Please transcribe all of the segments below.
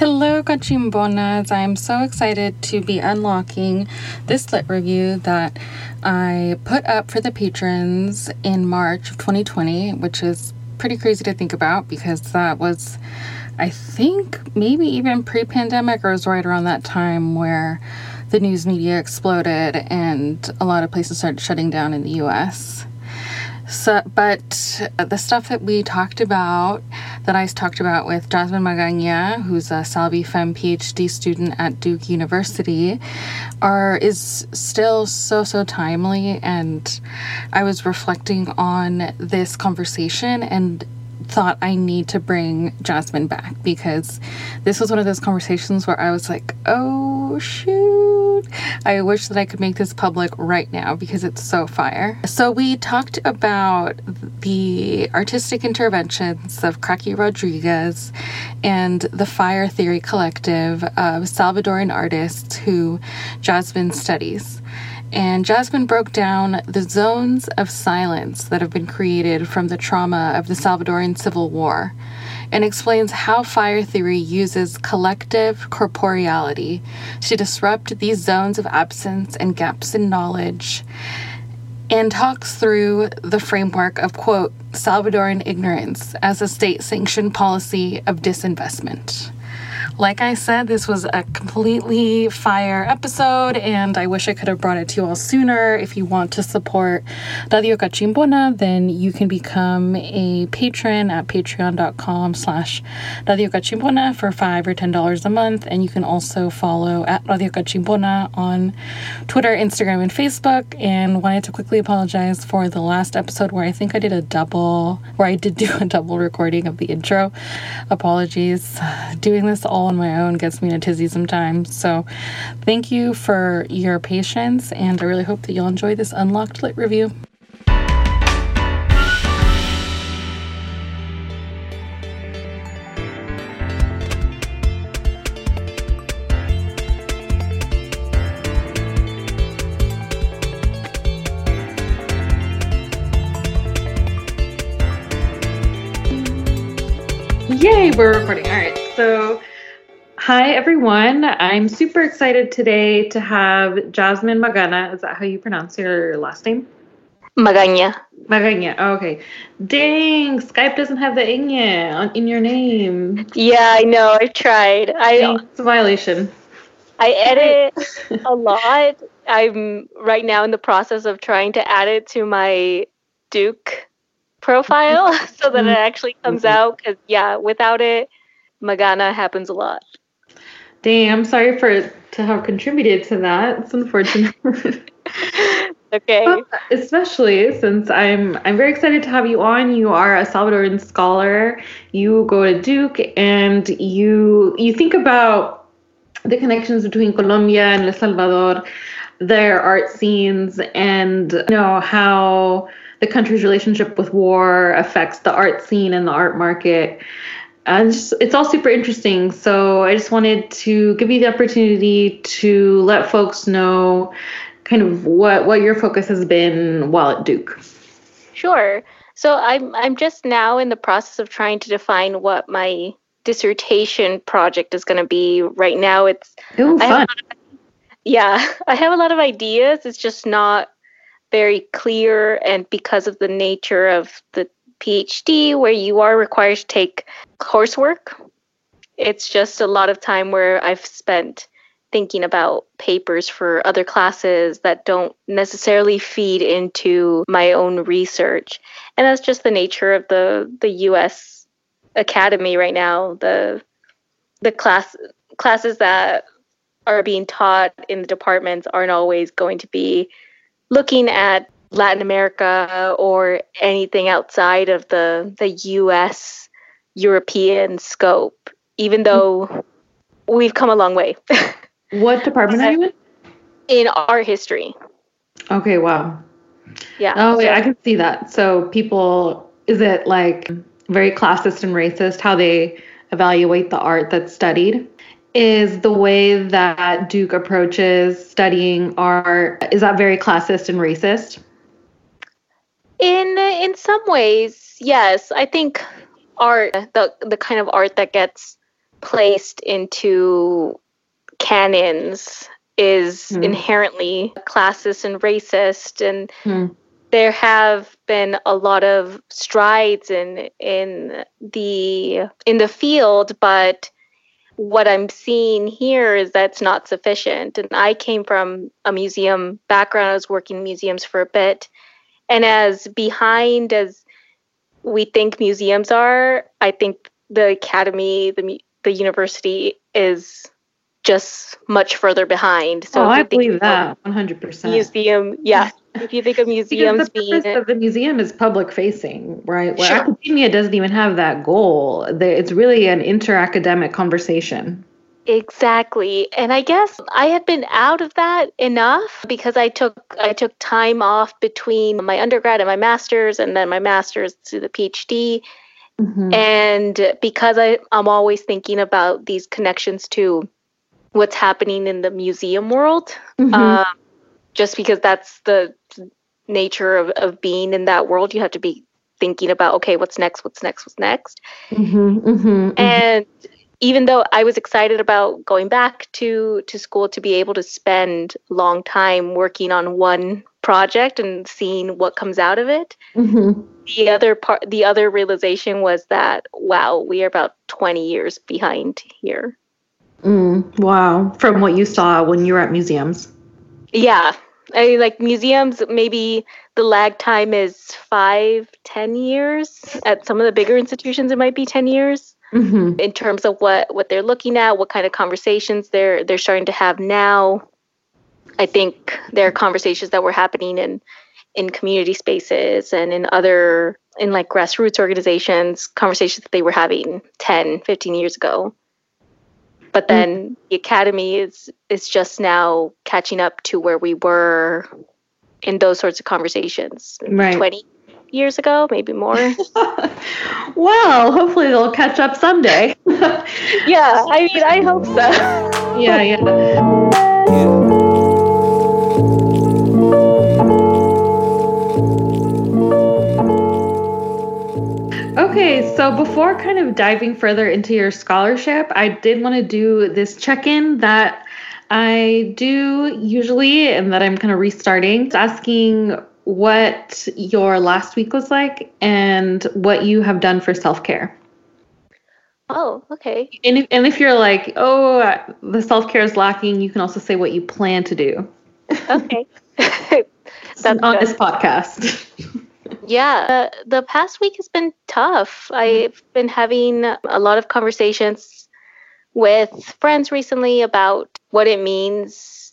Hello, Cachimbonas. I'm so excited to be unlocking this lit review that I put up for the patrons in March of 2020, which is pretty crazy to think about because that was, I think, maybe even pre pandemic or was right around that time where the news media exploded and a lot of places started shutting down in the US. So, but the stuff that we talked about, that I talked about with Jasmine Magaña, who's a Salvi Fem PhD student at Duke University, are is still so so timely. And I was reflecting on this conversation and thought I need to bring Jasmine back because this was one of those conversations where I was like, oh shoot, I wish that I could make this public right now because it's so fire. So we talked about the artistic interventions of Cracky Rodriguez and the Fire Theory Collective of Salvadoran artists who Jasmine studies. And Jasmine broke down the zones of silence that have been created from the trauma of the Salvadoran Civil War and explains how fire theory uses collective corporeality to disrupt these zones of absence and gaps in knowledge and talks through the framework of quote Salvadoran ignorance as a state sanctioned policy of disinvestment. Like I said, this was a completely fire episode, and I wish I could have brought it to you all sooner. If you want to support Radio Cachimbona, then you can become a patron at patreon.com slash Radio Cachimbona for five or ten dollars a month. And you can also follow at Radio Cachimbona on Twitter, Instagram, and Facebook. And wanted to quickly apologize for the last episode where I think I did a double, where I did do a double recording of the intro. Apologies. Doing this all on my own gets me in a tizzy sometimes. So, thank you for your patience, and I really hope that you'll enjoy this Unlocked Lit review. Yay, we're recording. All right. So, Hi, everyone. I'm super excited today to have Jasmine Magana. Is that how you pronounce your last name? Magaña. Magaña. Oh, okay. Dang, Skype doesn't have the ñ in your name. Yeah, I know. I tried. I it's a violation. I edit a lot. I'm right now in the process of trying to add it to my Duke profile so that it actually comes mm-hmm. out. Because yeah, without it, Magana happens a lot. I'm sorry for to have contributed to that. It's unfortunate. okay. But especially since I'm I'm very excited to have you on. You are a Salvadoran scholar. You go to Duke and you you think about the connections between Colombia and El Salvador, their art scenes and you know how the country's relationship with war affects the art scene and the art market and just, it's all super interesting. So I just wanted to give you the opportunity to let folks know kind of what what your focus has been while at Duke. Sure. So I'm I'm just now in the process of trying to define what my dissertation project is going to be. Right now, it's Ooh, fun. Of, yeah, I have a lot of ideas. It's just not very clear, and because of the nature of the PhD where you are required to take coursework. It's just a lot of time where I've spent thinking about papers for other classes that don't necessarily feed into my own research. And that's just the nature of the the US academy right now. The the class classes that are being taught in the departments aren't always going to be looking at Latin America or anything outside of the the US European scope, even though we've come a long way. what department are you in? In art history. Okay, wow. Yeah. Oh, so, yeah, I can see that. So people is it like very classist and racist how they evaluate the art that's studied? Is the way that Duke approaches studying art is that very classist and racist? In in some ways, yes. I think art, the the kind of art that gets placed into canons is mm. inherently classist and racist and mm. there have been a lot of strides in in the in the field but what I'm seeing here is that's not sufficient. And I came from a museum background. I was working in museums for a bit. And as behind as we think museums are, I think the academy, the the university is just much further behind. So oh, I believe that 100%. Museum, yeah. if you think of museums the being of the museum is public facing, right? Where sure. academia doesn't even have that goal. It's really an inter-academic conversation. Exactly. And I guess I had been out of that enough because I took I took time off between my undergrad and my masters and then my masters to the PhD. Mm-hmm. And because I, I'm always thinking about these connections to what's happening in the museum world, mm-hmm. uh, just because that's the nature of, of being in that world, you have to be thinking about, okay, what's next, what's next, what's next. Mm-hmm, mm-hmm, mm-hmm. and even though I was excited about going back to, to school to be able to spend long time working on one project and seeing what comes out of it, mm-hmm. the other part, the other realization was that wow, we are about twenty years behind here. Mm, wow, from what you saw when you were at museums. Yeah, I mean, like museums, maybe the lag time is five, ten years. At some of the bigger institutions, it might be ten years mm-hmm. in terms of what what they're looking at, what kind of conversations they're they're starting to have now. I think there are conversations that were happening in in community spaces and in other in like grassroots organizations, conversations that they were having 10, 15 years ago. But then mm. the academy is is just now catching up to where we were in those sorts of conversations right. 20 years ago, maybe more. well, hopefully they'll catch up someday. yeah, I mean, I hope so. yeah, yeah. Okay, so before kind of diving further into your scholarship, I did want to do this check in that I do usually and that I'm kind of restarting. Asking what your last week was like and what you have done for self care. Oh, okay. And if, and if you're like, oh, the self care is lacking, you can also say what you plan to do. Okay. That's on good. this podcast. yeah, uh, the past week has been tough. I've been having a lot of conversations with friends recently about what it means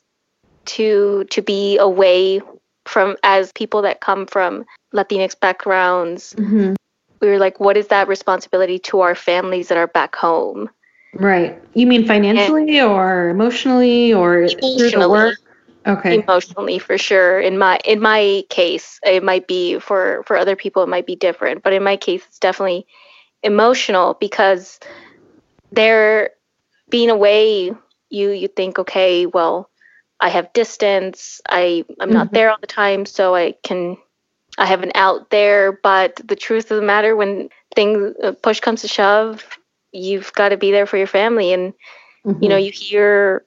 to to be away from as people that come from Latinx backgrounds. Mm-hmm. We were like, what is that responsibility to our families that are back home? Right. You mean financially and or emotionally or emotionally. through the work? Okay. Emotionally for sure. In my in my case, it might be for for other people it might be different, but in my case it's definitely emotional because they're being away you you think okay, well, I have distance. I I'm not mm-hmm. there all the time, so I can I have an out there. But the truth of the matter, when things push comes to shove, you've got to be there for your family. And mm-hmm. you know, you hear,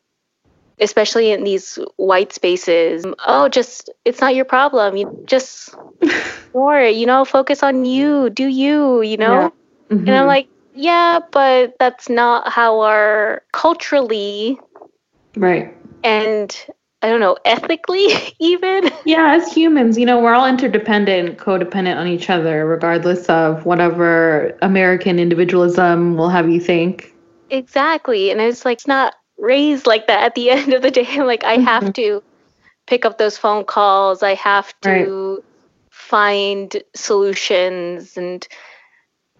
especially in these white spaces, oh, just it's not your problem. You just ignore it. You know, focus on you. Do you? You know. Yeah. Mm-hmm. And I'm mm-hmm. like, yeah, but that's not how our culturally right and I don't know, ethically even. Yeah, as humans, you know, we're all interdependent, codependent on each other, regardless of whatever American individualism will have you think. Exactly. And it's like, it's not raised like that at the end of the day. I'm like, I mm-hmm. have to pick up those phone calls, I have to right. find solutions and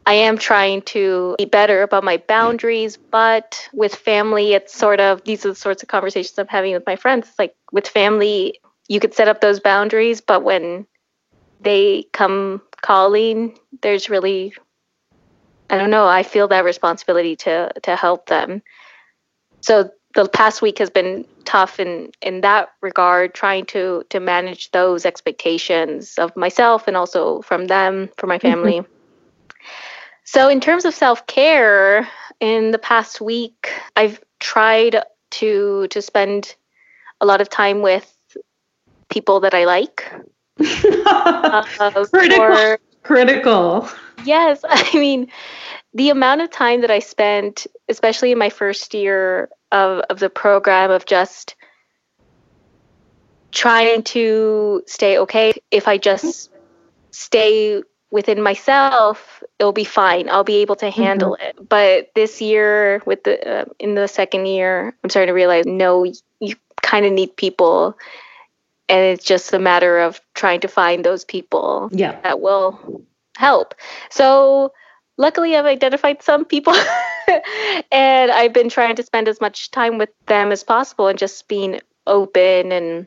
I am trying to be better about my boundaries, but with family, it's sort of these are the sorts of conversations I'm having with my friends. It's like with family, you could set up those boundaries, but when they come calling, there's really I don't know, I feel that responsibility to to help them. So the past week has been tough in in that regard trying to to manage those expectations of myself and also from them for my family mm-hmm. So, in terms of self care, in the past week, I've tried to to spend a lot of time with people that I like. uh, critical. Critical. Yes, I mean the amount of time that I spent, especially in my first year of, of the program, of just trying to stay okay. If I just stay within myself, it'll be fine. I'll be able to handle mm-hmm. it. But this year, with the uh, in the second year, I'm starting to realize no, you kind of need people, and it's just a matter of trying to find those people yeah. that will help. So luckily I've identified some people and I've been trying to spend as much time with them as possible and just being open and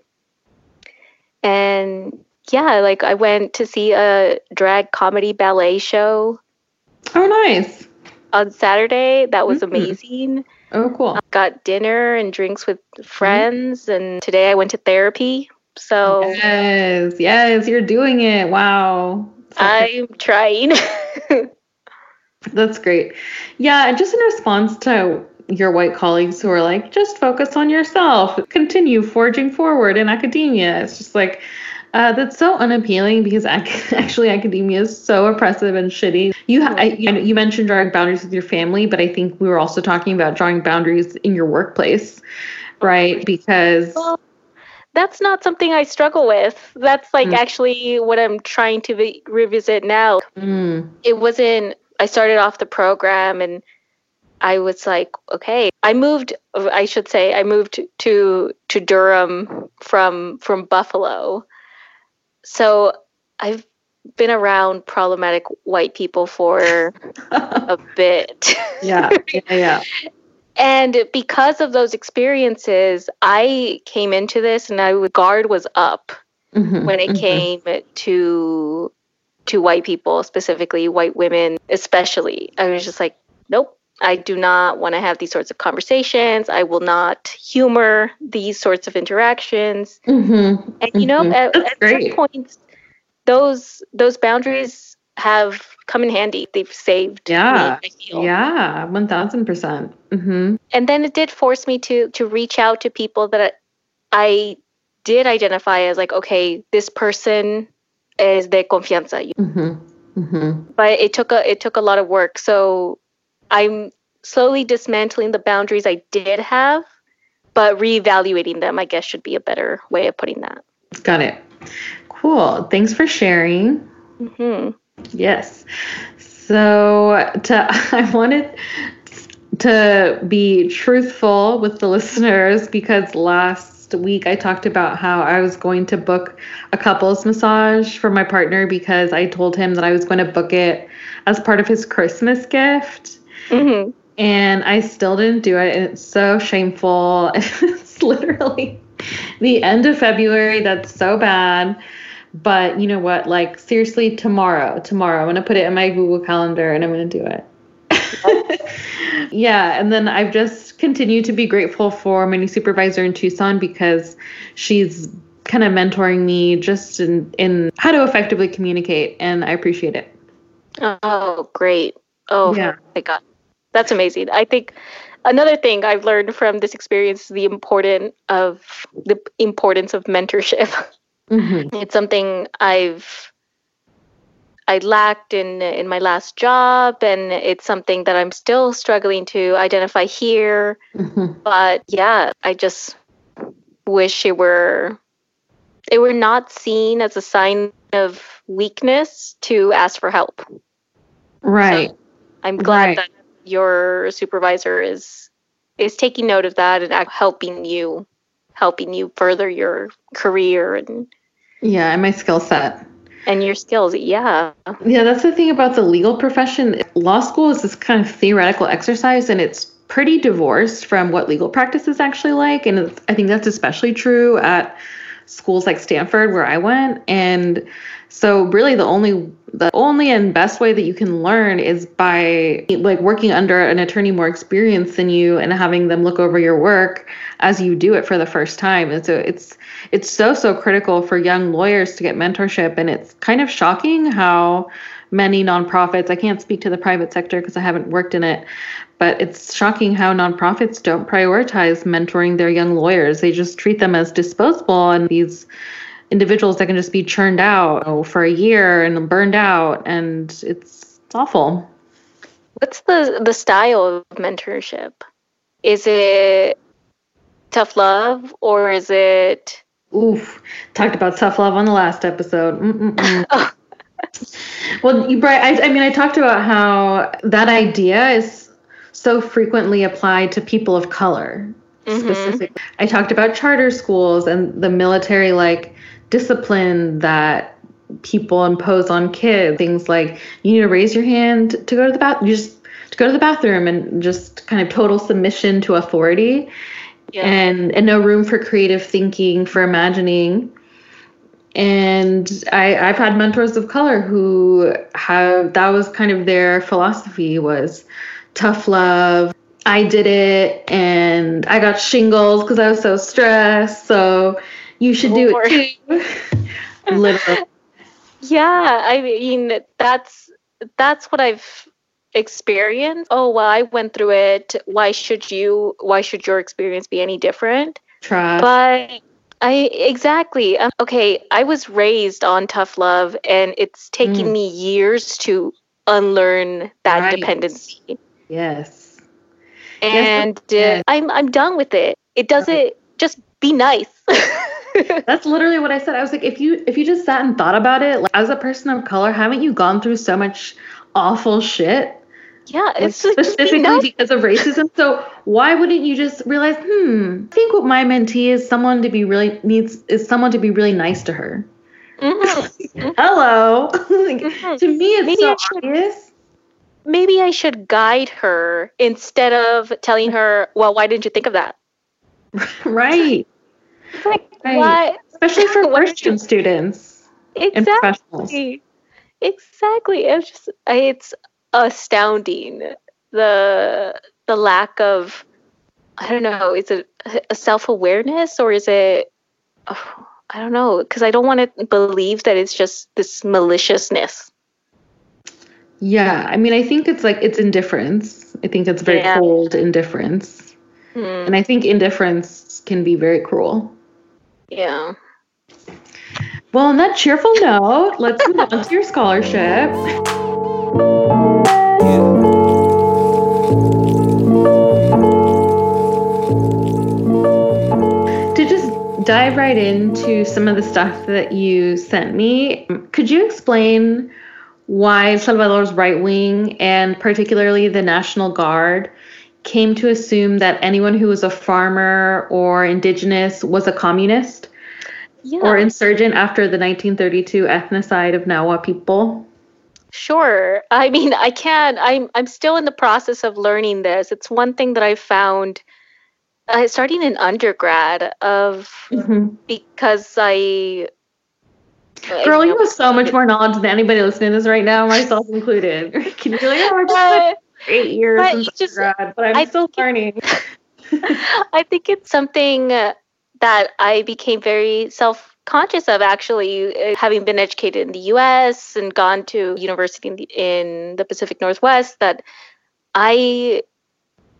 and yeah, like I went to see a drag comedy ballet show. Oh nice. On Saturday. That was mm-hmm. amazing. Oh cool. I got dinner and drinks with friends mm-hmm. and today I went to therapy. So Yes, yes, you're doing it. Wow. I'm trying. That's great. Yeah, just in response to your white colleagues who are like, just focus on yourself, continue forging forward in academia. It's just like, uh, that's so unappealing because ac- actually academia is so oppressive and shitty. You, ha- I, you mentioned drawing boundaries with your family, but I think we were also talking about drawing boundaries in your workplace, right? Because well, that's not something I struggle with. That's like mm. actually what I'm trying to re- revisit now. Mm. It wasn't I started off the program and I was like, okay, I moved. I should say I moved to to Durham from from Buffalo. So I've been around problematic white people for a bit. Yeah, yeah, yeah. and because of those experiences, I came into this and I guard was up mm-hmm, when it mm-hmm. came to to white people, specifically white women, especially. I was just like, nope, I do not want to have these sorts of conversations. I will not humor these sorts of interactions. Mm-hmm. And you know, mm-hmm. at, at some points, those those boundaries have come in handy. They've saved yeah. me. Yeah, one thousand percent. Mm-hmm. And then it did force me to to reach out to people that I did identify as like, okay, this person is de confianza. Mm-hmm. Mm-hmm. But it took a it took a lot of work. So I'm slowly dismantling the boundaries I did have, but reevaluating them. I guess should be a better way of putting that. Got it. Cool. Thanks for sharing. Mm-hmm. Yes. So to I wanted to be truthful with the listeners because last week I talked about how I was going to book a couples massage for my partner because I told him that I was going to book it as part of his Christmas gift. Mm-hmm. And I still didn't do it. And it's so shameful. it's literally the end of February. That's so bad. But you know what? Like, seriously, tomorrow, tomorrow, I'm going to put it in my Google Calendar and I'm going to do it. yeah. And then I've just continued to be grateful for my new supervisor in Tucson because she's kind of mentoring me just in, in how to effectively communicate. And I appreciate it. Oh, great. Oh, yeah. my God. That's amazing. I think another thing I've learned from this experience is the important of the importance of mentorship. Mm-hmm. It's something I've I lacked in in my last job, and it's something that I'm still struggling to identify here. Mm-hmm. But yeah, I just wish it were it were not seen as a sign of weakness to ask for help. Right. So I'm glad right. that your supervisor is is taking note of that and helping you helping you further your career and yeah and my skill set. And your skills yeah. Yeah that's the thing about the legal profession. Law school is this kind of theoretical exercise and it's pretty divorced from what legal practice is actually like and i think that's especially true at schools like stanford where i went and so really the only the only and best way that you can learn is by like working under an attorney more experienced than you and having them look over your work as you do it for the first time. And so it's it's so so critical for young lawyers to get mentorship and it's kind of shocking how many nonprofits, I can't speak to the private sector because I haven't worked in it, But it's shocking how nonprofits don't prioritize mentoring their young lawyers. They just treat them as disposable and these individuals that can just be churned out for a year and burned out and it's, it's awful. What's the the style of mentorship? Is it tough love or is it Oof, talked about tough love on the last episode. well, you, I, I mean, I talked about how that idea is so frequently applied to people of color. Mm-hmm. Specifically, I talked about charter schools and the military like discipline that people impose on kids. Things like you need to raise your hand to go to the bath, you just to go to the bathroom, and just kind of total submission to authority yeah. and and no room for creative thinking, for imagining. And I, I've had mentors of color who have that was kind of their philosophy was tough love. I did it and I got shingles because I was so stressed. So you should do it too. Literally. Yeah, I mean that's that's what I've experienced. oh well i went through it why should you why should your experience be any different Trust. but i exactly um, okay i was raised on tough love and it's taken mm. me years to unlearn that right. dependency yes and yes. Uh, i'm i'm done with it it doesn't right. just be nice That's literally what I said. I was like, if you if you just sat and thought about it, like, as a person of color, haven't you gone through so much awful shit yeah, it's specifically like, because of racism. So why wouldn't you just realize, hmm, I think what my mentee is someone to be really needs is someone to be really nice to her. Mm-hmm. Hello. mm-hmm. to me, it's maybe so obvious. Maybe I should guide her instead of telling her, well, why didn't you think of that? right. Like, right. What? Especially for Christian students. Exactly. Exactly. It's just it's astounding the the lack of I don't know, is it a self awareness or is it oh, I don't know because I don't want to believe that it's just this maliciousness. Yeah, I mean, I think it's like it's indifference. I think it's very yeah. cold indifference, hmm. and I think indifference can be very cruel. Yeah. Well, on that cheerful note, let's move on to your scholarship. To just dive right into some of the stuff that you sent me. Could you explain why Salvador's right wing and particularly the National Guard came to assume that anyone who was a farmer or indigenous was a communist yeah. or insurgent after the 1932 ethnocide of Nahua people? Sure. I mean, I can't. I'm I'm still in the process of learning this. It's one thing that I found uh, starting in undergrad of mm-hmm. because I Girl, you, have so much more knowledge than anybody listening to this right now, myself included. Can you be like, oh, I just like eight years but since just, undergrad, but I'm I still learning. I think it's something that I became very self conscious of actually uh, having been educated in the US and gone to university in the, in the Pacific Northwest that I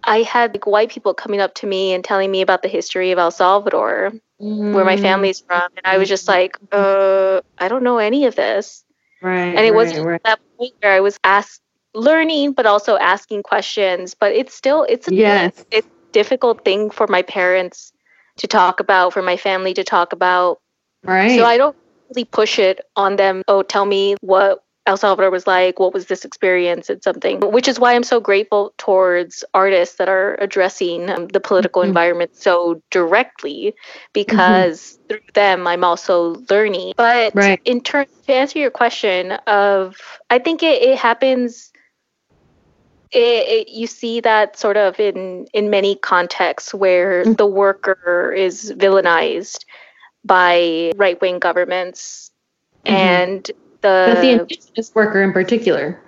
I had like white people coming up to me and telling me about the history of El Salvador, mm. where my family's from, and I was just like, uh, I don't know any of this. Right. And it right, wasn't right. that point where I was asked learning, but also asking questions. But it's still it's a yes. it's difficult thing for my parents to talk about, for my family to talk about. Right. So I don't really push it on them. Oh, tell me what El Salvador was like, what was this experience and something, which is why I'm so grateful towards artists that are addressing um, the political mm-hmm. environment so directly because mm-hmm. through them I'm also learning. But right. in terms to answer your question of I think it, it happens it, it, you see that sort of in in many contexts where mm-hmm. the worker is villainized by right wing governments mm-hmm. and the but the indigenous worker in particular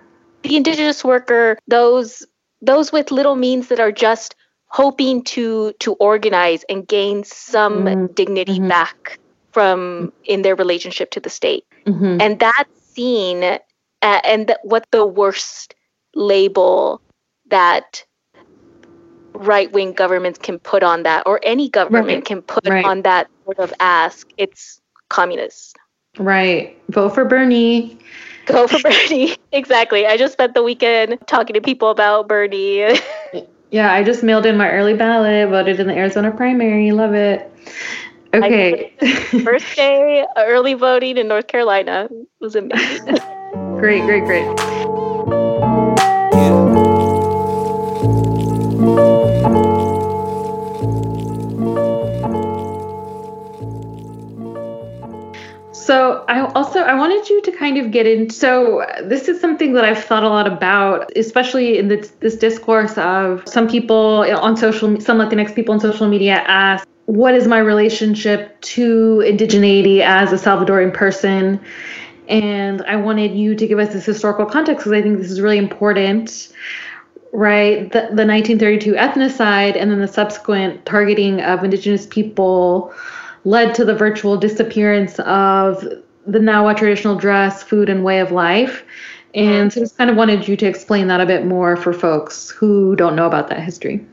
the indigenous worker those those with little means that are just hoping to to organize and gain some mm-hmm. dignity mm-hmm. back from in their relationship to the state mm-hmm. and that's seen uh, and th- what the worst label that right wing governments can put on that, or any government Right. can put Right. on that sort of ask. It's communist. Right. Vote for Bernie. Go for Bernie. exactly. I just spent the weekend talking to people about Bernie. Yeah, I just mailed in my early ballot, voted in the Arizona primary. Love it. Okay. First day early voting in North Carolina It was amazing. great, great, great. So I also I wanted you to kind of get in. So this is something that I've thought a lot about, especially in this this discourse of some people on social, some Latinx people on social media ask, "What is my relationship to indigeneity as a Salvadoran person?" And I wanted you to give us this historical context because I think this is really important right? The, the 1932 ethnocide and then the subsequent targeting of indigenous people led to the virtual disappearance of the Nahua traditional dress, food, and way of life. And so just kind of wanted you to explain that a bit more for folks who don't know about that history.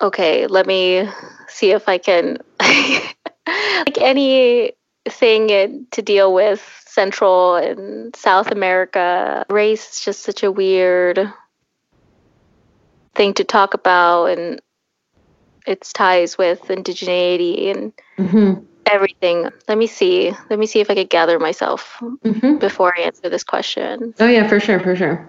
okay, let me see if I can like anything to deal with Central and South America. Race is just such a weird thing to talk about and its ties with indigeneity and Mm-hmm. everything. Let me see. Let me see if I could gather myself Mm-hmm. before I answer this question. Oh yeah, for sure, for sure.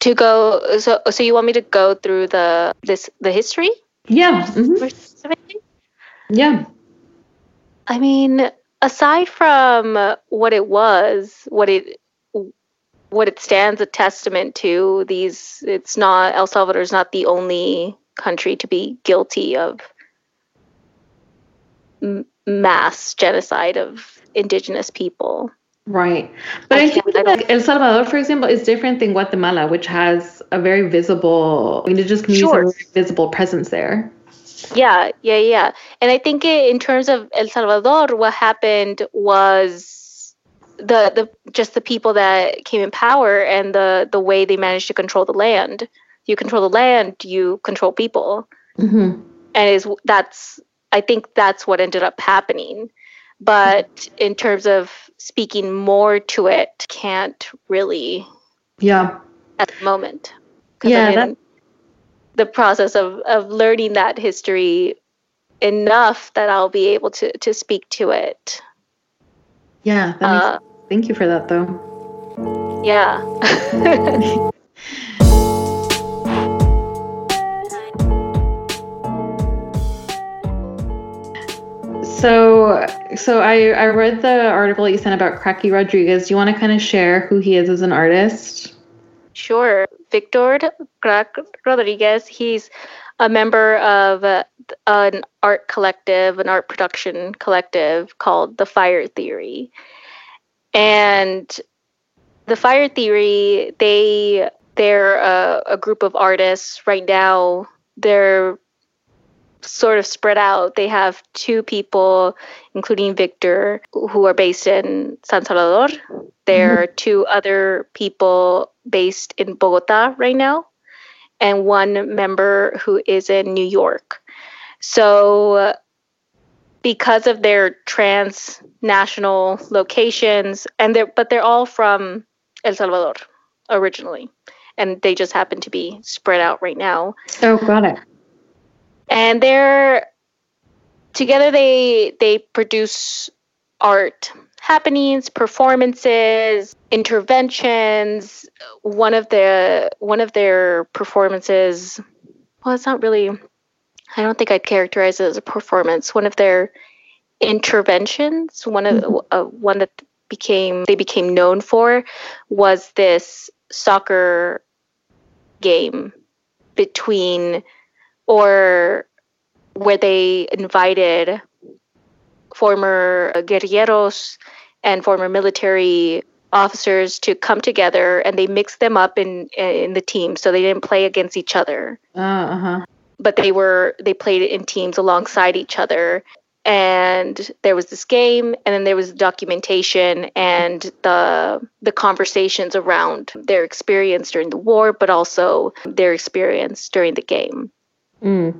To go so so you want me to go through the this the history Yeah. mhm. Yeah. I mean, aside from what it was, what it what it stands a testament to, these it's not El Salvador is not the only country to be guilty of m- mass genocide of indigenous people. Right. But I I, think I like El Salvador, for example, is different than Guatemala, which has a very visible indigenous communities Sure. have a very visible presence there. Yeah, yeah, yeah. And I think i- in terms of El Salvador, what happened was the the just the people that came in power and the the way they managed to control the land. You control the land, you control people, Mm-hmm. and is that's I think that's what ended up happening. But in terms of speaking more to it, can't really Yeah. at the moment. Yeah, that- the process of, of learning that history enough that I'll be able to, to speak to it. Yeah. That makes, Uh, thank you for that, though. yeah. So, so I I read the article that you sent about Cracky Rodriguez. Do you want to kind of share who he is as an artist? Sure. Victor Crack Rodriguez, he's a member of uh, an art collective, an art production collective called The Fire Theory. And The Fire Theory, they they're a, a group of artists right now. They're sort of spread out. They have two people, including Victor, who are based in San Salvador. There are mm-hmm. two other people based in Bogota right now, and one member who is in New York. So, because of their transnational locations, and they're but they're all from El Salvador originally, and they just happen to be spread out right now Oh, got it. and they're together they they produce art happenings performances interventions one of the one of their performances well it's not really i don't think i'd characterize it as a performance. One of their interventions one of uh, one that became they became known for was this soccer game between or where they invited former guerrilleros and former military officers to come together and they mixed them up in in the team so they didn't play against each other. Uh huh. But they were they played it in teams alongside each other and there was this game and then there was documentation and the the conversations around their experience during the war but also their experience during the game Mm.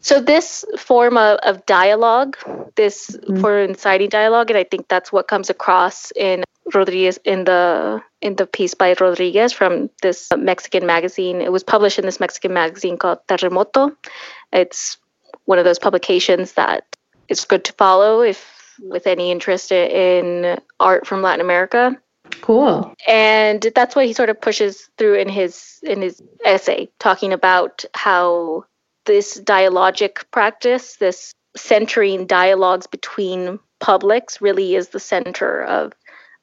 So this form of, of dialogue this Mhm. for inciting dialogue and i think that's what comes across in rodriguez in the in the piece by rodriguez from this mexican magazine it was published in this mexican magazine called terremoto it's one of those publications that is good to follow if with any interest in art from latin america Cool. and that's what he sort of pushes through in his in his essay talking about how this dialogic practice this centering dialogues between publics really is the center of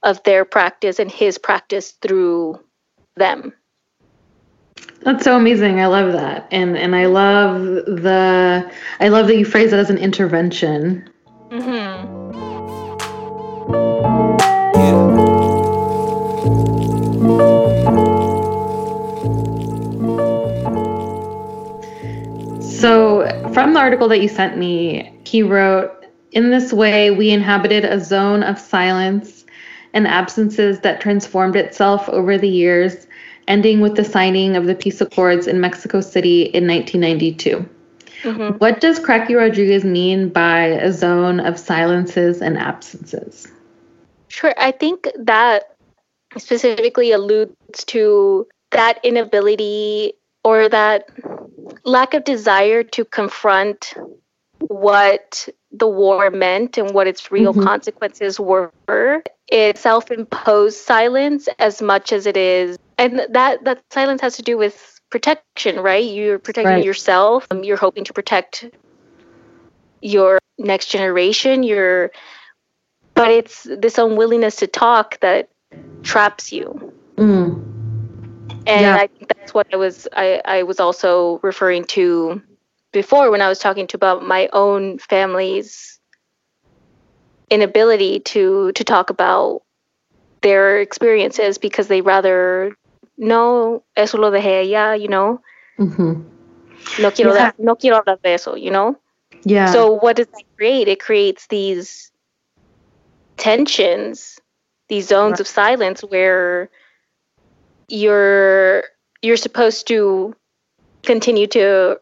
of their practice and his practice through them That's so amazing. I love that. And and I love the I love that you phrase it as an intervention. mm-hmm. So, from the article that you sent me, he wrote In this way, we inhabited a zone of silence and absences that transformed itself over the years, ending with the signing of the peace accords in Mexico City in 1992. Mm-hmm. What does Cracky Rodriguez mean by a zone of silences and absences? Sure. I think that specifically alludes to that inability or that lack of desire to confront what the war meant and what its real Mhm. consequences were. It's self-imposed silence as much as it is, and that that silence has to do with protection, right? You're protecting Right. yourself. um, You're hoping to protect your next generation. You're but it's this unwillingness to talk that traps you Mm, and Yeah. i think that's what i was I, I was also referring to before when i was talking to about my own family's inability to to talk about their experiences because they rather no eso lo dejé allá you know mhm. no quiero Yeah. no quiero hablar de eso you know Yeah. so what does that create? It creates these tensions, these zones Right. of silence where you're you're supposed to continue to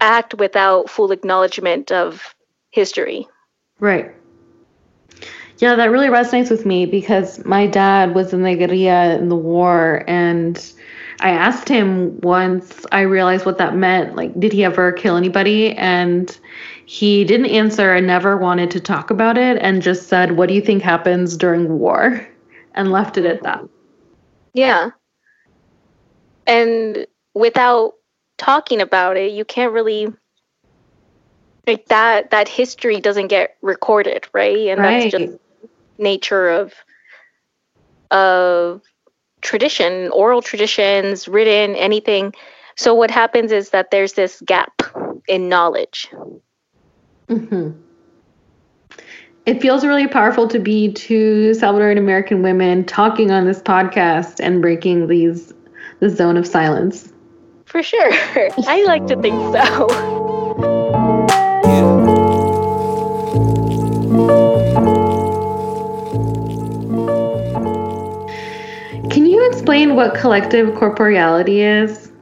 act without full acknowledgement of history. Right. Yeah, that really resonates with me because my dad was in the guerrilla in the war, and I asked him once I realized what that meant. Like, did he ever kill anybody? And he didn't answer and never wanted to talk about it and just said, What do you think happens during war? And left it at that. Yeah. And without talking about it, you can't really like that that history doesn't get recorded, right? And Right. that's just nature of of tradition, oral traditions, written, anything. So what happens is that there's this gap in knowledge. hmm It feels really powerful to be two Salvadoran American women talking on this podcast and breaking these the zone of silence. For sure. I like to think so. Can you explain what collective corporeality is?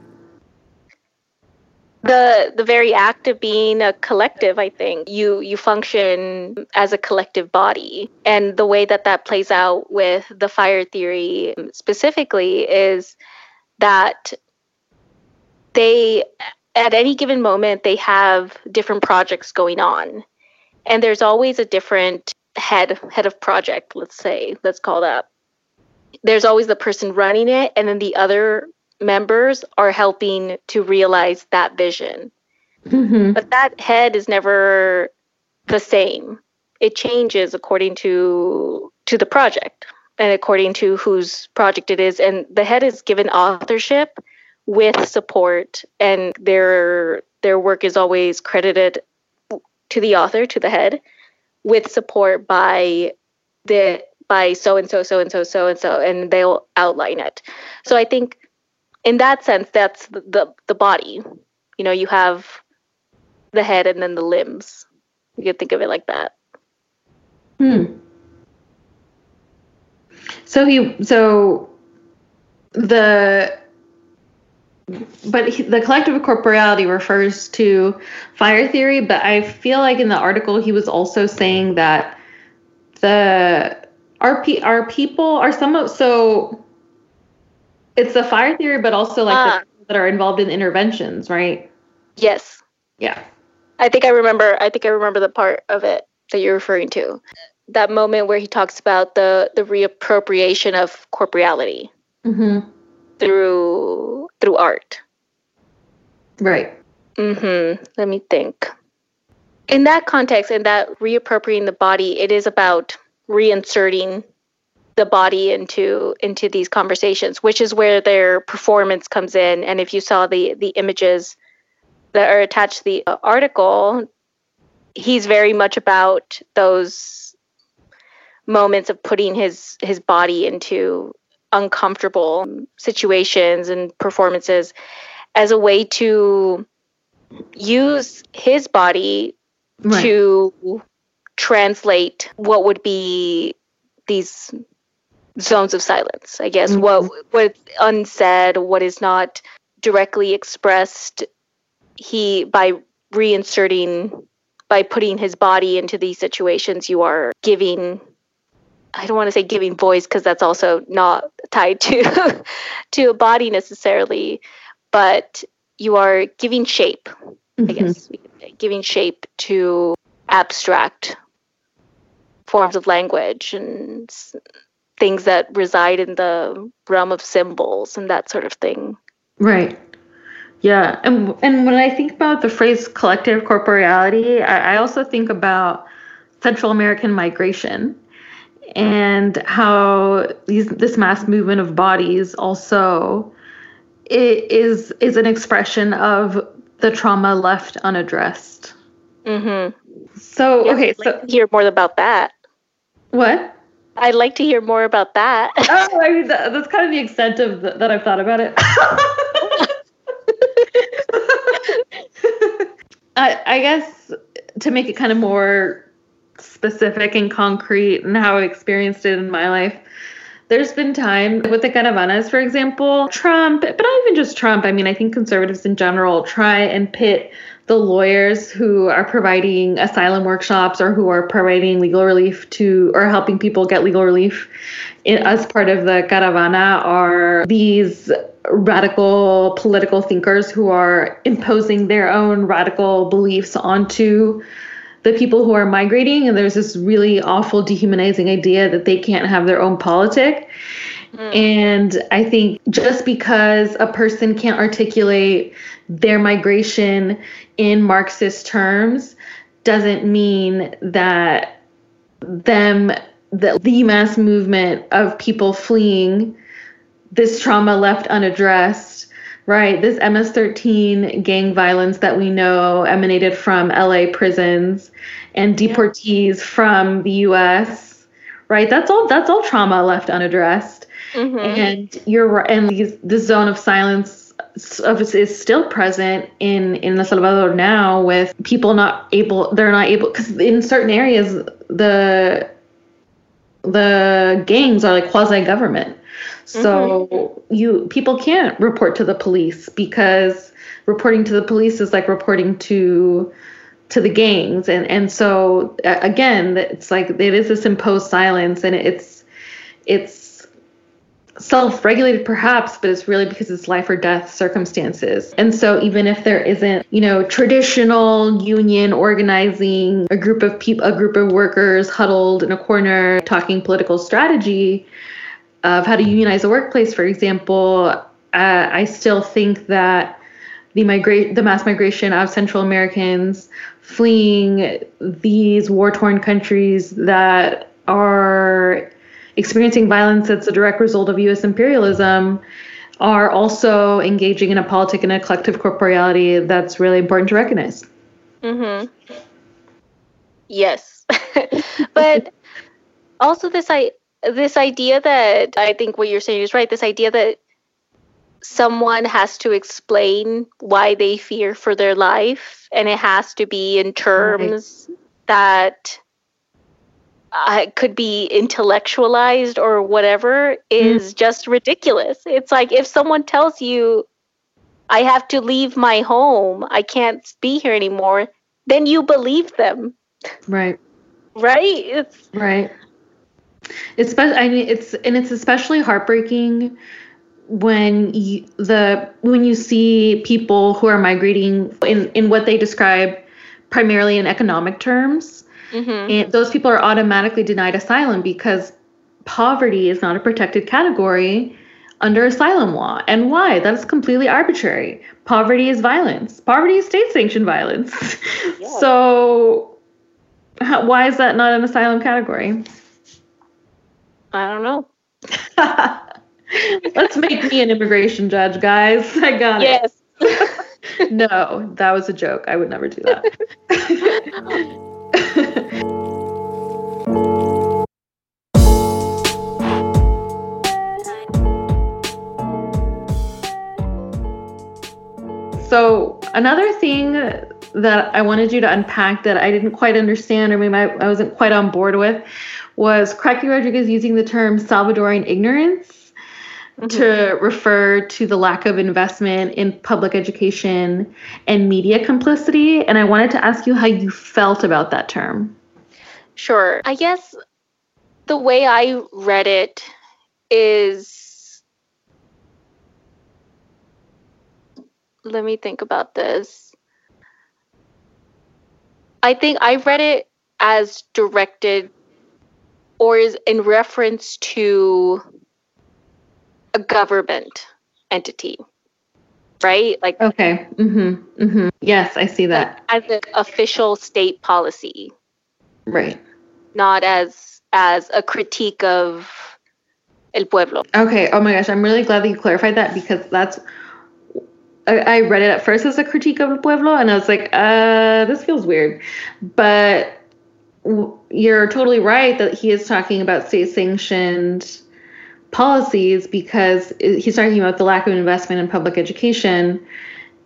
the the very act of being a collective i think you you function as a collective body and the way that that plays out with the fire theory specifically is that they at any given moment they have different projects going on and there's always a different head head of project let's say let's call that there's always the person running it and then the other members are helping to realize that vision. Mm-hmm. But that head is never the same. It changes according to to the project and according to whose project it is and the head is given authorship with support and their their work is always credited to the author to the head with support by the by so and so so and so so and so and they'll outline it. So I think in that sense that's the, the the body you know you have the head and then the limbs You could think of it like that. Hmm. So he so the but he, the collective corporeality refers to fire theory but i feel like in the article he was also saying that the our, pe- our people are some of so it's the fire theory but also like Ah. the people that are involved in interventions right Yes. yeah I think I remember I think I remember the part of it that you're referring to. That moment where he talks about the the reappropriation of corporeality mm-hmm. through through art. right Mhm. Let me think. In that context, in that reappropriating the body, it is about reinserting the body into into these conversations, which is where their performance comes in. And if you saw the the images that are attached to the article, he's very much about those moments of putting his his body into uncomfortable situations and performances as a way to use his body right. to translate what would be these zones of silence i guess. Mm-hmm. What what's unsaid what is not directly expressed he by reinserting by putting his body into these situations you are giving i don't want to say giving voice because that's also not tied to to a body necessarily but you are giving shape I Mhm. guess we could say, giving shape to abstract forms of language and things that reside in the realm of symbols and that sort of thing. Right. Yeah, and and when I think about the phrase collective corporeality, I, I also think about Central American migration and how these this mass movement of bodies also is is an expression of the trauma left unaddressed. Mm-hmm. So okay, I'd like so to hear more about that. what? I'd like to hear more about that. Oh, I mean that, that's kind of the extent of the, that I've thought about it. I, I guess to make it kind of more specific and concrete and how I experienced it in my life, there's been time with the caravanas, for example, Trump, but not even just Trump. I mean, I think conservatives in general try and pit the lawyers who are providing asylum workshops or who are providing legal relief to or helping people get legal relief in, as part of the caravana are these radical political thinkers who are imposing their own radical beliefs onto the people who are migrating and there's this really awful dehumanizing idea that they can't have their own politic. Hmm. And i think just because a person can't articulate their migration in marxist terms doesn't mean that them the, the mass movement of people fleeing this trauma left unaddressed right. This ms-13 gang violence that we know emanated from la prisons and deportees from the us right? That's all that's all trauma left unaddressed. Mhm. and you're right and these, this zone of silence of is still present in in El Salvador now with people not able they're not able because in certain areas the the gangs are like quasi government so mm-hmm. you people can't report to the police because reporting to the police is like reporting to to the gangs. And and so again it's like it is this imposed silence and it's it's self-regulated perhaps but it's really because it's life or death circumstances. And so even if there isn't you know traditional union organizing a group of people a group of workers huddled in a corner talking political strategy of how to unionize the workplace for example uh, i still think that the the mass migration of central americans fleeing these war-torn countries that are experiencing violence that's a direct result of US imperialism are also engaging in a politic and a collective corporeality that's really important to recognize. Mm-hmm. Yes, but also this I this idea that I think what you're saying is right. This idea that someone has to explain why they fear for their life, and it has to be in terms that uh, could be intellectualized or whatever is mm. just ridiculous. It's like if someone tells you, I have to leave my home, I can't be here anymore, then you believe them. Right. Right? It's right. It's I mean it's and it's especially heartbreaking when you, the when you see people who are migrating in in what they describe primarily in economic terms. Mm-hmm. and those people are automatically denied asylum because poverty is not a protected category under asylum law. And why? That's completely arbitrary. Poverty is violence. Poverty is state sanctioned violence. Yeah. so how, why is that not an asylum category i don't know Let's make me an immigration judge, guys. I got yes. it. Yes. no, that was a joke. I would never do that. so, another thing that I wanted you to unpack that I didn't quite understand or maybe I wasn't quite on board with was Cracky Rodriguez using the term Salvadoran ignorance mm-hmm. to refer to the lack of investment in public education and media complicity. And I wanted to ask you how you felt about that term. Sure. I guess the way I read it is let me think about this. I think I read it as directed or is in reference to a government entity, right? Like okay, mm-hmm, mm-hmm. yes, I see that like as an official state policy, right? Not as as a critique of el pueblo. Okay. Oh my gosh, I'm really glad that you clarified that because that's. I, I read it at first as a critique of pueblo, and I was like, uh, this feels weird, but you're totally right that he is talking about state sanctioned policies because he's talking about the lack of investment in public education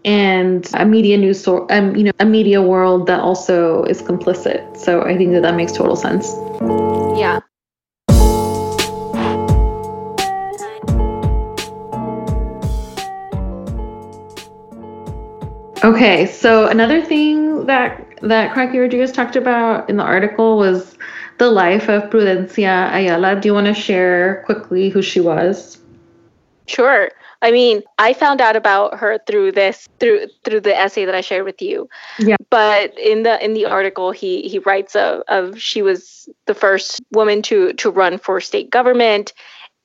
and a media news source, um, you know, a media world that also is complicit. So I think that that makes total sense. Yeah. Okay, so another thing that that Cracky Rodriguez talked about in the article was the life of Prudencia Ayala. Do you want to share quickly who she was? Sure. I mean, I found out about her through this through through the essay that I shared with you. Yeah. But in the in the article he he writes of, of she was the first woman to to run for state government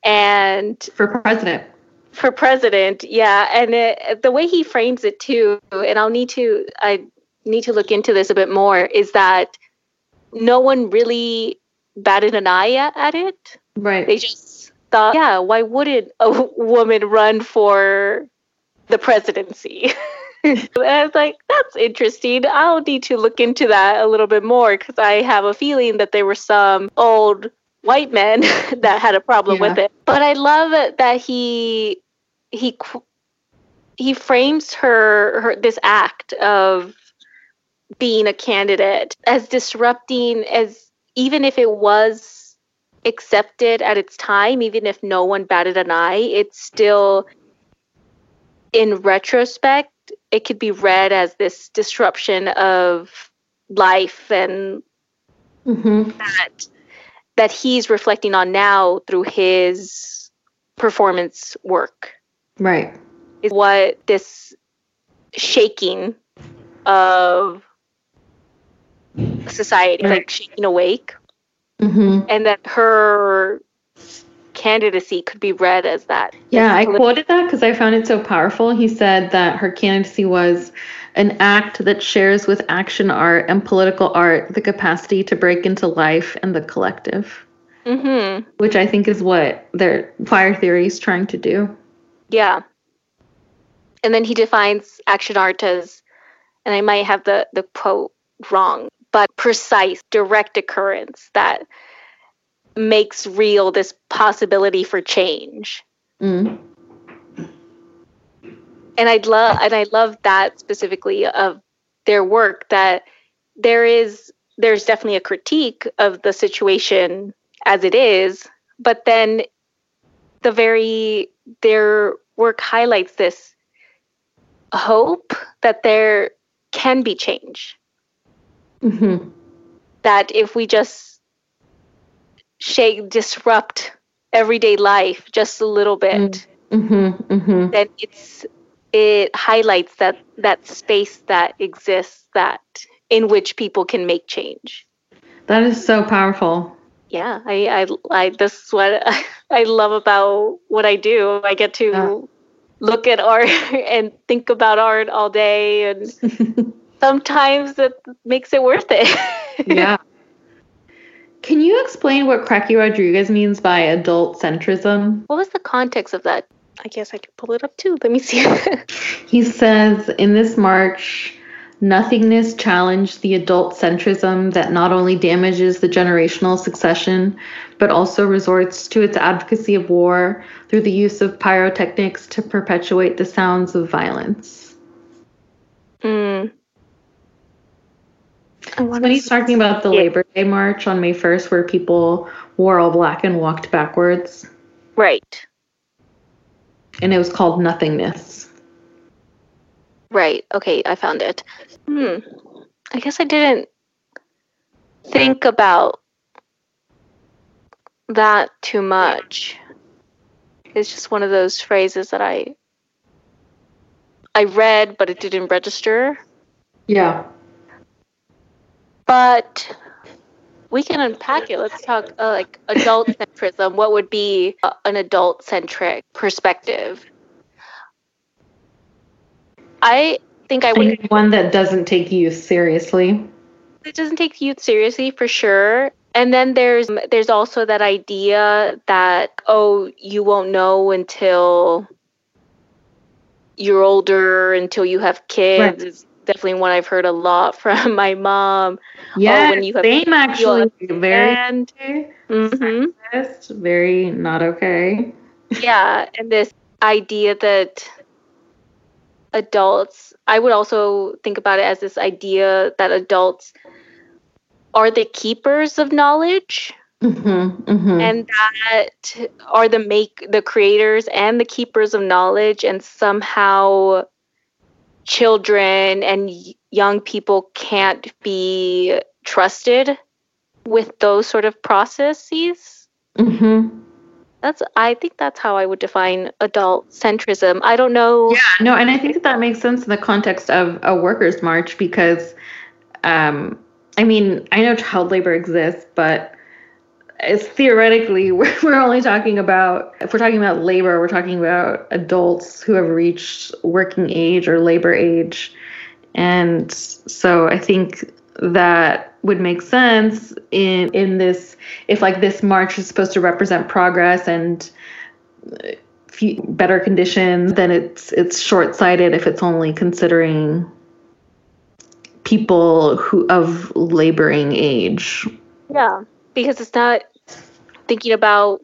and for president. For president, yeah, and it, the way he frames it too, and I'll need to I need to look into this a bit more, is that no one really batted an eye at, it. Right. They just thought, yeah, why wouldn't a woman run for the presidency? and I was like, that's interesting. I'll need to look into that a little bit more because I have a feeling that there were some old white men that had a problem yeah. with it. But I love that he he he frames her, her this act of being a candidate as disrupting as even if it was accepted at its time, even if no one batted an eye, it's still in retrospect, it could be read as this disruption of life and mm-hmm. that that he's reflecting on now through his performance work. Right. Is what this shaking of society, right. like shaking awake, mm-hmm. and that her candidacy could be read as that. Yeah, I quoted that because I found it so powerful. He said that her candidacy was an act that shares with action art and political art the capacity to break into life and the collective. Mm-hmm. Which I think is what their fire theory is trying to do. Yeah. And then he defines action art as, and I might have the, the quote wrong, but precise, direct occurrence that makes real this possibility for change. Mm. And I'd love and I love that specifically of their work that there is there's definitely a critique of the situation as it is, but then the very their work highlights this hope that there can be change. Mm-hmm. That if we just shake, disrupt everyday life just a little bit, Mm-hmm. Mm-hmm. then it's it highlights that that space that exists that in which people can make change. That is so powerful. Yeah, I I, I this is what I love about what I do. I get to Yeah. look at art and think about art all day and sometimes it makes it worth it. yeah. Can you explain what Cracky Rodriguez means by adult centrism? What was the context of that? I guess I could pull it up too. Let me see. He says in this march, nothingness challenged the adult centrism that not only damages the generational succession, but also resorts to its advocacy of war through the use of pyrotechnics to perpetuate the sounds of violence. mm. Wanna When he's talking about the Labor Day march on May 1st, where people wore all black and walked backwards, Right. and it was called Nothingness. Right. Okay, I found it. Hmm. I guess I didn't think about that too much. It's just one of those phrases that I I read but it didn't register. Yeah. But we can unpack it. Let's talk uh, like adult centrism. What would be uh, an adult centric perspective? I think I would one that doesn't take youth seriously. it doesn't take youth seriously for sure and then there's there's also that idea that oh you won't know until you're older until you have kids Right. it's definitely one i've heard a lot from my mom Yeah, when you have- same actually. Very Mhm. sexist, very not okay. yeah and this idea that adults i would also think about it as this idea that adults are the keepers of knowledge Mm-hmm, mm-hmm. and that are the make the creators and the keepers of knowledge and somehow children and young people can't be trusted with those sort of processes mm-hmm. That's i think that's how i would define adult centrism. I don't know. Yeah, no, and I think that, that makes sense in the context of a workers' march because, um, I mean, I know child labor exists, but it's theoretically we're, we're only talking about if we're talking about labor, we're talking about adults who have reached working age or labor age, and so I think that would make sense in in this if like this march is supposed to represent progress and fe- better conditions, then it's it's short-sighted if it's only considering people who of laboring age. yeah because it's not thinking about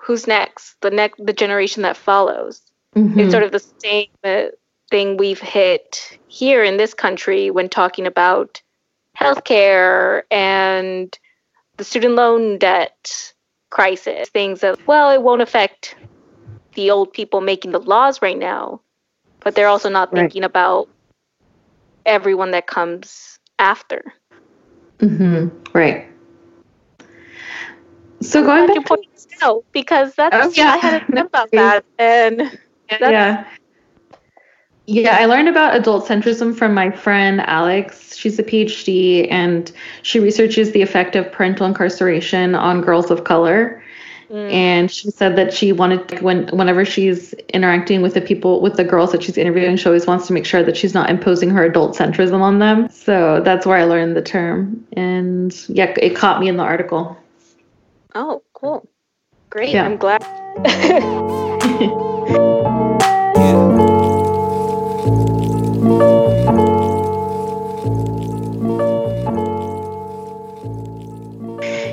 who's next the next the generation that follows Mhm. it's sort of the same uh, thing we've hit here in this country when talking about healthcare and the student loan debt crisis. Things that, well, it won't affect the old people making the laws right now, but they're also not Right. thinking about everyone that comes after. Mhm. Right. So going back to point this out because that's Oh, yeah. I hadn't thought about that. And that's, yeah. Yeah, I learned about adult centrism from my friend Alex. She's a PhD and she researches the effect of parental incarceration on girls of color. mm, And she said that she wanted when whenever she's interacting with the people with the girls that she's interviewing, she always wants to make sure that she's not imposing her adult centrism on them. So that's where I learned the term. And yeah, it caught me in the article. oh, cool. Great. Yeah. I'm glad.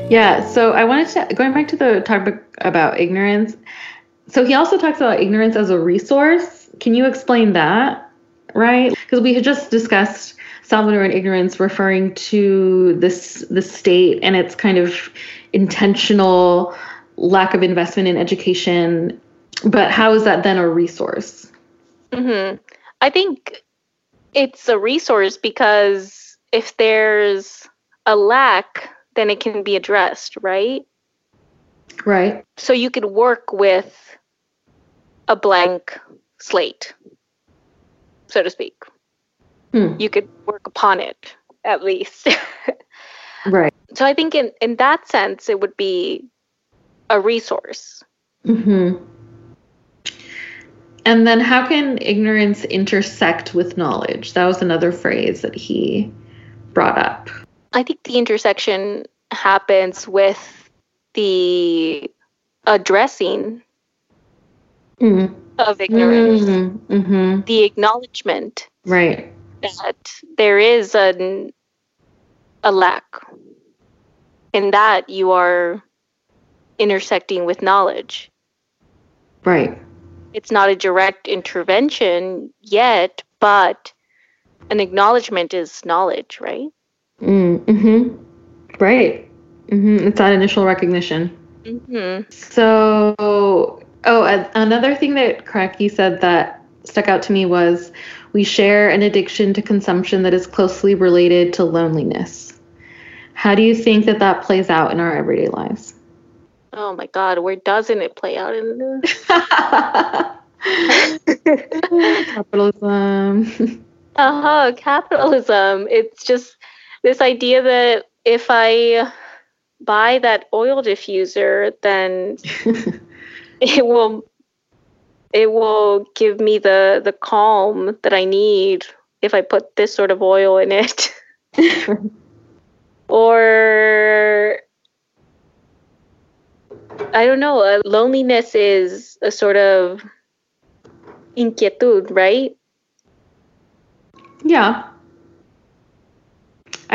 Yeah, so I wanted to going back to the topic about ignorance. So he also talks about ignorance as a resource. Can you explain that? right? Because we had just discussed Salvadoran ignorance referring to this the state and its kind of intentional lack of investment in education. But how is that then a resource? Mm-hmm. I think it's a resource because if there's a lack, then it can be addressed, right? Right. So you could work with a blank slate, so to speak. Hmm. You could work upon it at least. Right. so I think in, in that sense, it would be a resource. hmm And then how can ignorance intersect with knowledge? That was another phrase that he brought up. I think the intersection happens with the addressing Mm. of ignorance, hmm the acknowledgement Right. that there is a, a lack, and that you are intersecting with knowledge. Right. It's not a direct intervention yet, but an acknowledgement is knowledge, right? Mm-hmm. Right. Mm-hmm. It's that initial recognition. Mm-hmm. So, oh, a- another thing that Kraki said that stuck out to me was we share an addiction to consumption that is closely related to loneliness. How do you think that that plays out in our everyday lives? Oh my God, where doesn't it play out in this? Capitalism. Uh-huh, capitalism. It's just this idea that if I buy that oil diffuser, then it will it will give me the the calm that I need if I put this sort of oil in it. or I don't know, uh, loneliness is a sort of inquietude, right? yeah.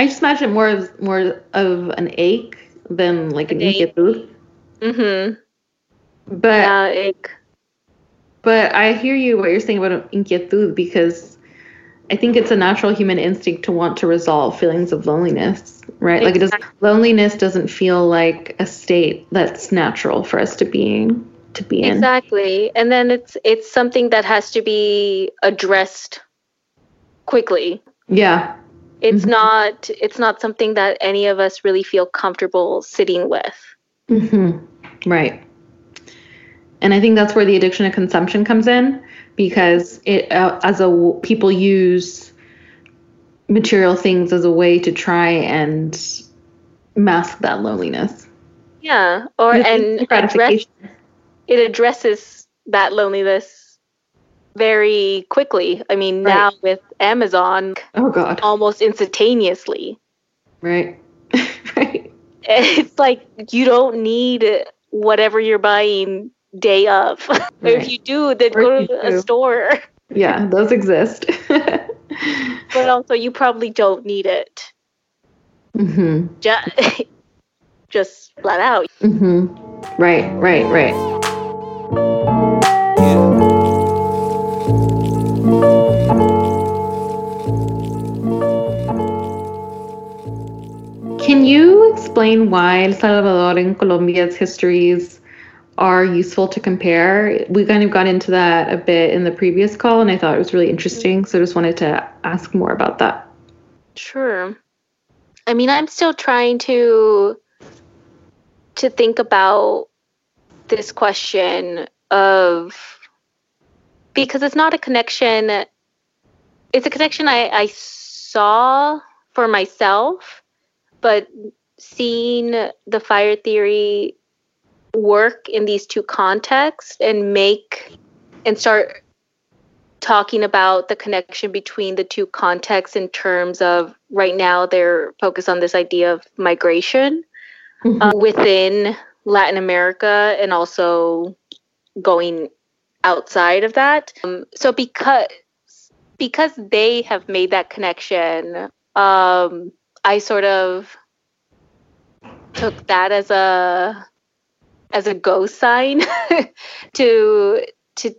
I just imagine more of more of an ache than like an An ache. Mhm. But Yeah, it, But I hear you what you're saying about inquietud because I think it's a natural human instinct to want to resolve feelings of loneliness, right? Like it does loneliness doesn't feel like a state that's natural for us to be to be in. exactly. And then it's it's something that has to be addressed quickly. Yeah. It's Mhm. not it's not something that any of us really feel comfortable sitting with. hmm Right. And I think that's where the addiction to consumption comes in because it uh, as a people use material things as a way to try and mask that loneliness. Yeah. Or It's and address, it addresses that loneliness very quickly. I mean, Right. now with Amazon Oh God. almost instantaneously. Right. right. It's like you don't need whatever you're buying day of. or Right. if you do, then Or go to a do. store. Yeah, those exist. But also, you probably don't need it. Mm-hmm. Just, just flat out. Mhm. Right, right, right. Can you explain why El Salvador and Colombia's histories are useful to compare? We kind of got into that a bit in the previous call, and I thought it was really interesting. So I just wanted to ask more about that. Sure. I mean, I'm still trying to to think about this question of because it's not a connection. It's a connection I, I saw for myself, but seeing the fire theory work in these two contexts and make and start talking about the connection between the two contexts in terms of right now they're focused on this idea of migration uh, within Latin America and also going outside of that. Um, so because because they have made that connection, um, I sort of took that as a as a go sign to to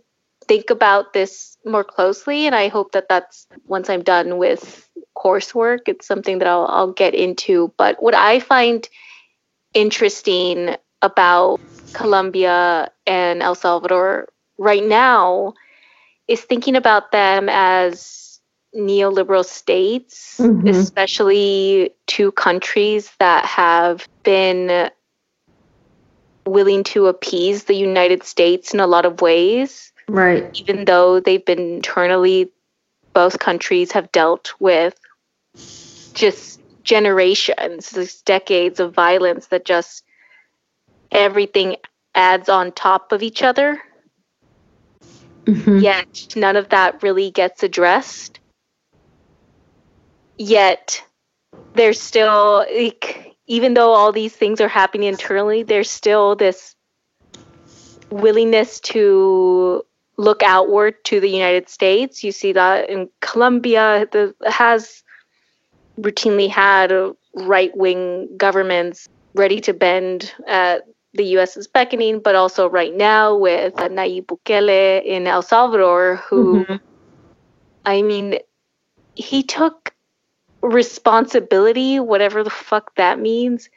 think about this more closely. And I hope that that's once I'm done with coursework, it's something that I'll, I'll get into. But what I find interesting about Colombia and El Salvador right now is thinking about them as neoliberal states, mm-hmm. especially two countries that have been willing to appease the United States in a lot of ways. Right. Even though they've been internally, both countries have dealt with just generations, these decades of violence that just everything adds on top of each other. Mm-hmm. Yet none of that really gets addressed. Yet there's still like even though all these things are happening internally, there's still this willingness to look outward to the United States. You see that in Colombia the, has routinely had right wing governments ready to bend at the US's beckoning, but also right now with Nayib Bukele in El Salvador, who, mm-hmm. I mean, he took responsibility, whatever the fuck that means,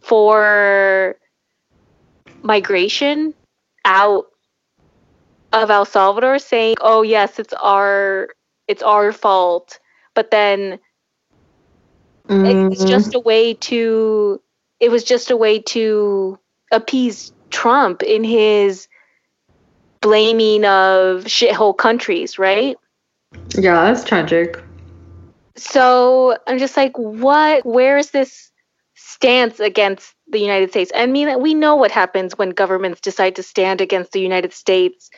for migration out of El Salvador saying, "Oh yes, it's our it's our fault." But then mm-hmm. it's just a way to it was just a way to appease Trump in his blaming of shithole countries, right? Yeah, that's tragic. So I'm just like, what? Where is this stance against the United States? I mean, we know what happens when governments decide to stand against the United States.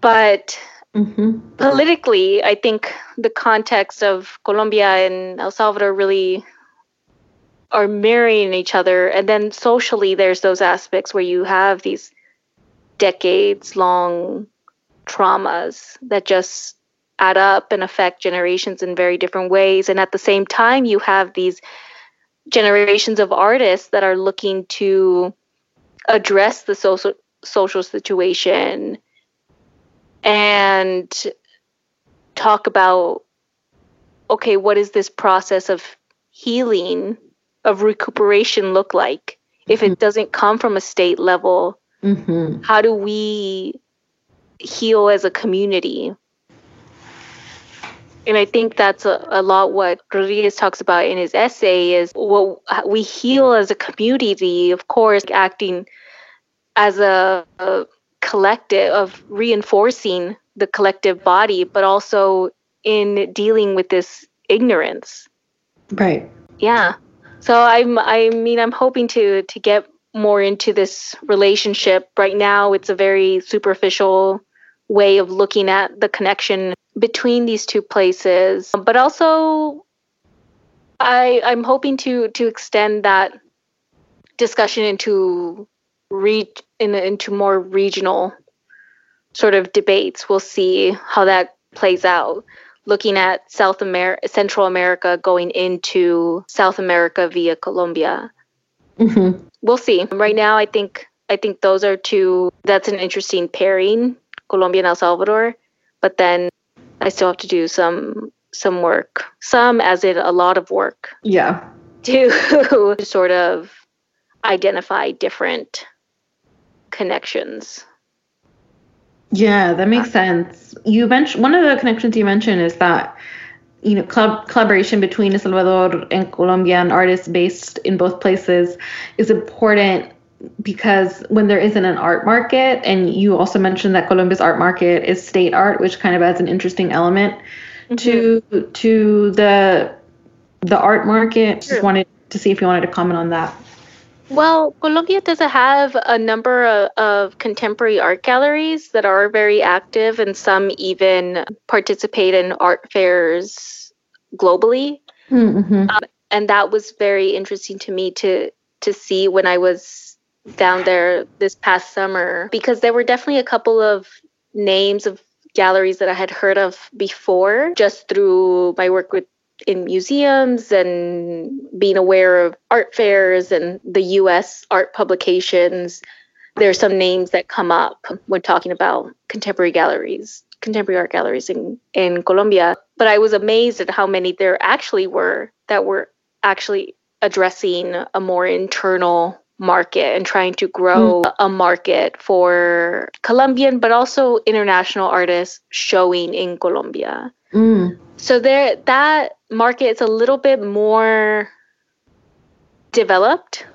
But mm-hmm. politically, I think the context of Colombia and El Salvador really are marrying each other. And then socially, there's those aspects where you have these decades long traumas that just add up and affect generations in very different ways. And at the same time, you have these generations of artists that are looking to address the social social situation and talk about okay what is this process of healing of recuperation look like if it mm-hmm. doesn't come from a state level mm-hmm. how do we heal as a community and I think that's a, a lot what Rodriguez talks about in his essay is what we heal as a community, of course, acting as a, a collective of reinforcing the collective body, but also in dealing with this ignorance. Right. Yeah. So I'm I mean I'm hoping to to get more into this relationship. Right now it's a very superficial way of looking at the connection between these two places. But also, I I'm hoping to to extend that discussion into re in, into more regional sort of debates. We'll see how that plays out. Looking at South America, Central America going into South America via Colombia. Mm-hmm. We'll see. Right now, I think I think those are two. That's an interesting pairing, Colombia and El Salvador. But then I still have to do some some work. Some as in a lot of work. Yeah. To sort of identify different connections. Yeah, that makes sense. You mentioned one of the connections you mentioned is that you know club collaboration between El Salvador and Colombian artists based in both places is important because when there isn't an art market, and you also mentioned that Colombia's art market is state art, which kind of adds an interesting element mm-hmm. to to the the art market. Sure. Just wanted to see if you wanted to comment on that. Well, Colombia does have a number of, of, contemporary art galleries that are very active, and some even participate in art fairs globally. Mm-hmm. Um, and that was very interesting to me to to see when I was down there this past summer because there were definitely a couple of names of galleries that I had heard of before just through my work with in museums and being aware of art fairs and the US art publications there are some names that come up when talking about contemporary galleries, contemporary art galleries in, in Colombia. But I was amazed at how many there actually were that were actually addressing a more internal market and trying to grow mm. a market for Colombian but also international artists showing in Colombia. Mm. So there that market is a little bit more developed.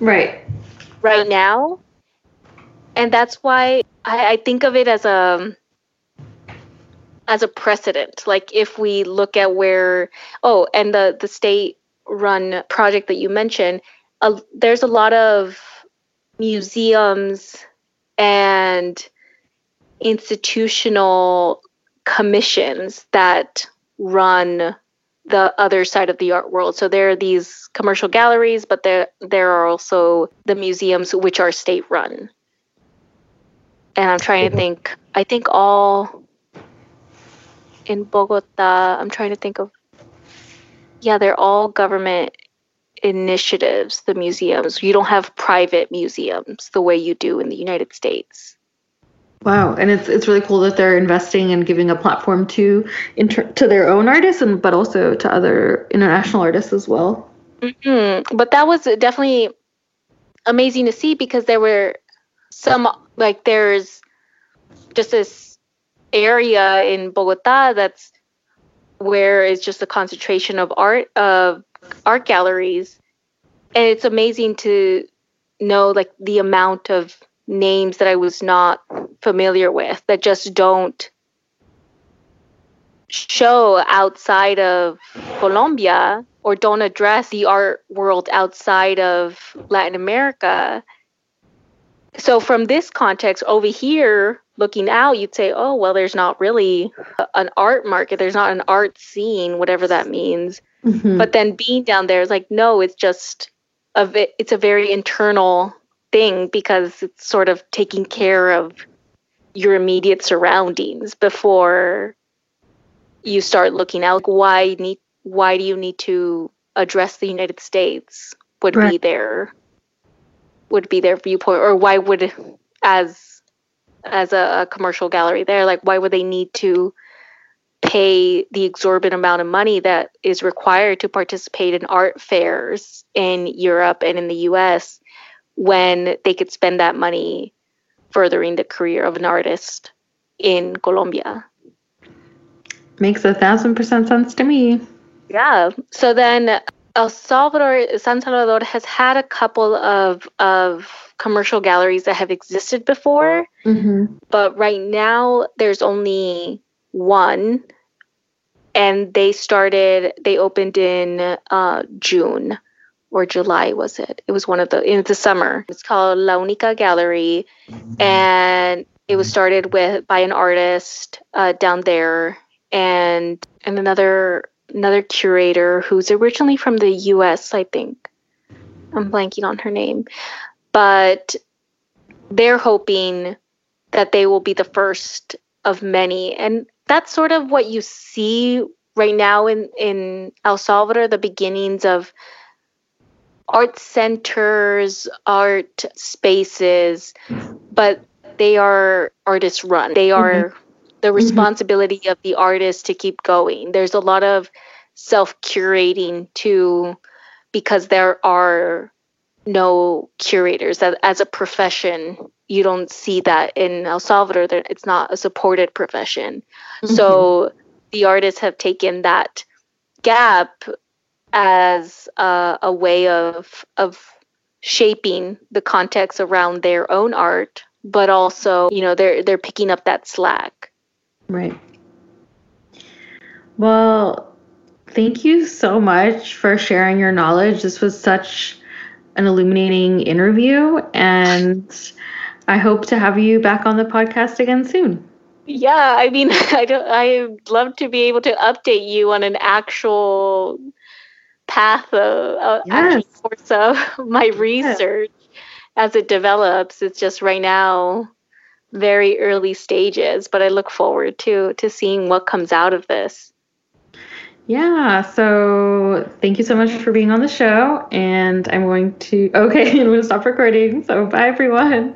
Right. Right now. And that's why I, I think of it as a as a precedent. Like if we look at where oh, and the the state run project that you mentioned, a, there's a lot of museums and institutional commissions that run the other side of the art world. So there are these commercial galleries, but there there are also the museums which are state run. And I'm trying to think. I think all in Bogota. I'm trying to think of. Yeah, they're all government initiatives, the museums. You don't have private museums the way you do in the United States. Wow, and it's it's really cool that they're investing and giving a platform to inter- to their own artists and but also to other international artists as well. Mm-hmm. But that was definitely amazing to see because there were some like there's just this area in Bogota that's where it's just a concentration of art of art galleries and it's amazing to know like the amount of names that I was not familiar with that just don't show outside of Colombia or don't address the art world outside of Latin America. So, from this context over here, looking out, you'd say, oh, well, there's not really an art market. There's not an art scene, whatever that means. Mm-hmm. But then being down there is like, no, it's just a, it's a very internal thing because it's sort of taking care of your immediate surroundings before you start looking out why need why do you need to address the United States would right. be their would be their viewpoint or why would as as a, a commercial gallery there like why would they need to pay the exorbitant amount of money that is required to participate in art fairs in Europe and in the US when they could spend that money furthering the career of an artist in Colombia. Makes a thousand percent sense to me. Yeah. So then El Salvador, San Salvador has had a couple of, of commercial galleries that have existed before, mm-hmm. but right now there's only one and they started they opened in uh, june or july was it? It was one of the in the summer. It's called la unica gallery and it was started with by an artist uh, down there and and another another curator who's originally from the us i think i'm blanking on her name but they're hoping that they will be the first of many and that's sort of what you see right now in, in El Salvador, the beginnings of art centers, art spaces, but they are artist run. They are mm-hmm. The mm-hmm. responsibility mm-hmm. of the artist to keep going. There's a lot of self curating too, because there are no curators as a profession you don't see that in El Salvador. It's not a supported profession. Mm-hmm. So the artists have taken that gap as a, a way of of shaping the context around their own art, but also, you know, they're they're picking up that slack. Right. Well, thank you so much for sharing your knowledge. This was such an illuminating interview and I hope to have you back on the podcast again soon. Yeah, I mean, I don't. I'd love to be able to update you on an actual path of uh, yes. course of my research yes. as it develops. It's just right now very early stages, but I look forward to to seeing what comes out of this. Yeah, so thank you so much for being on the show. And I'm going to, okay, I'm going to stop recording. So bye, everyone.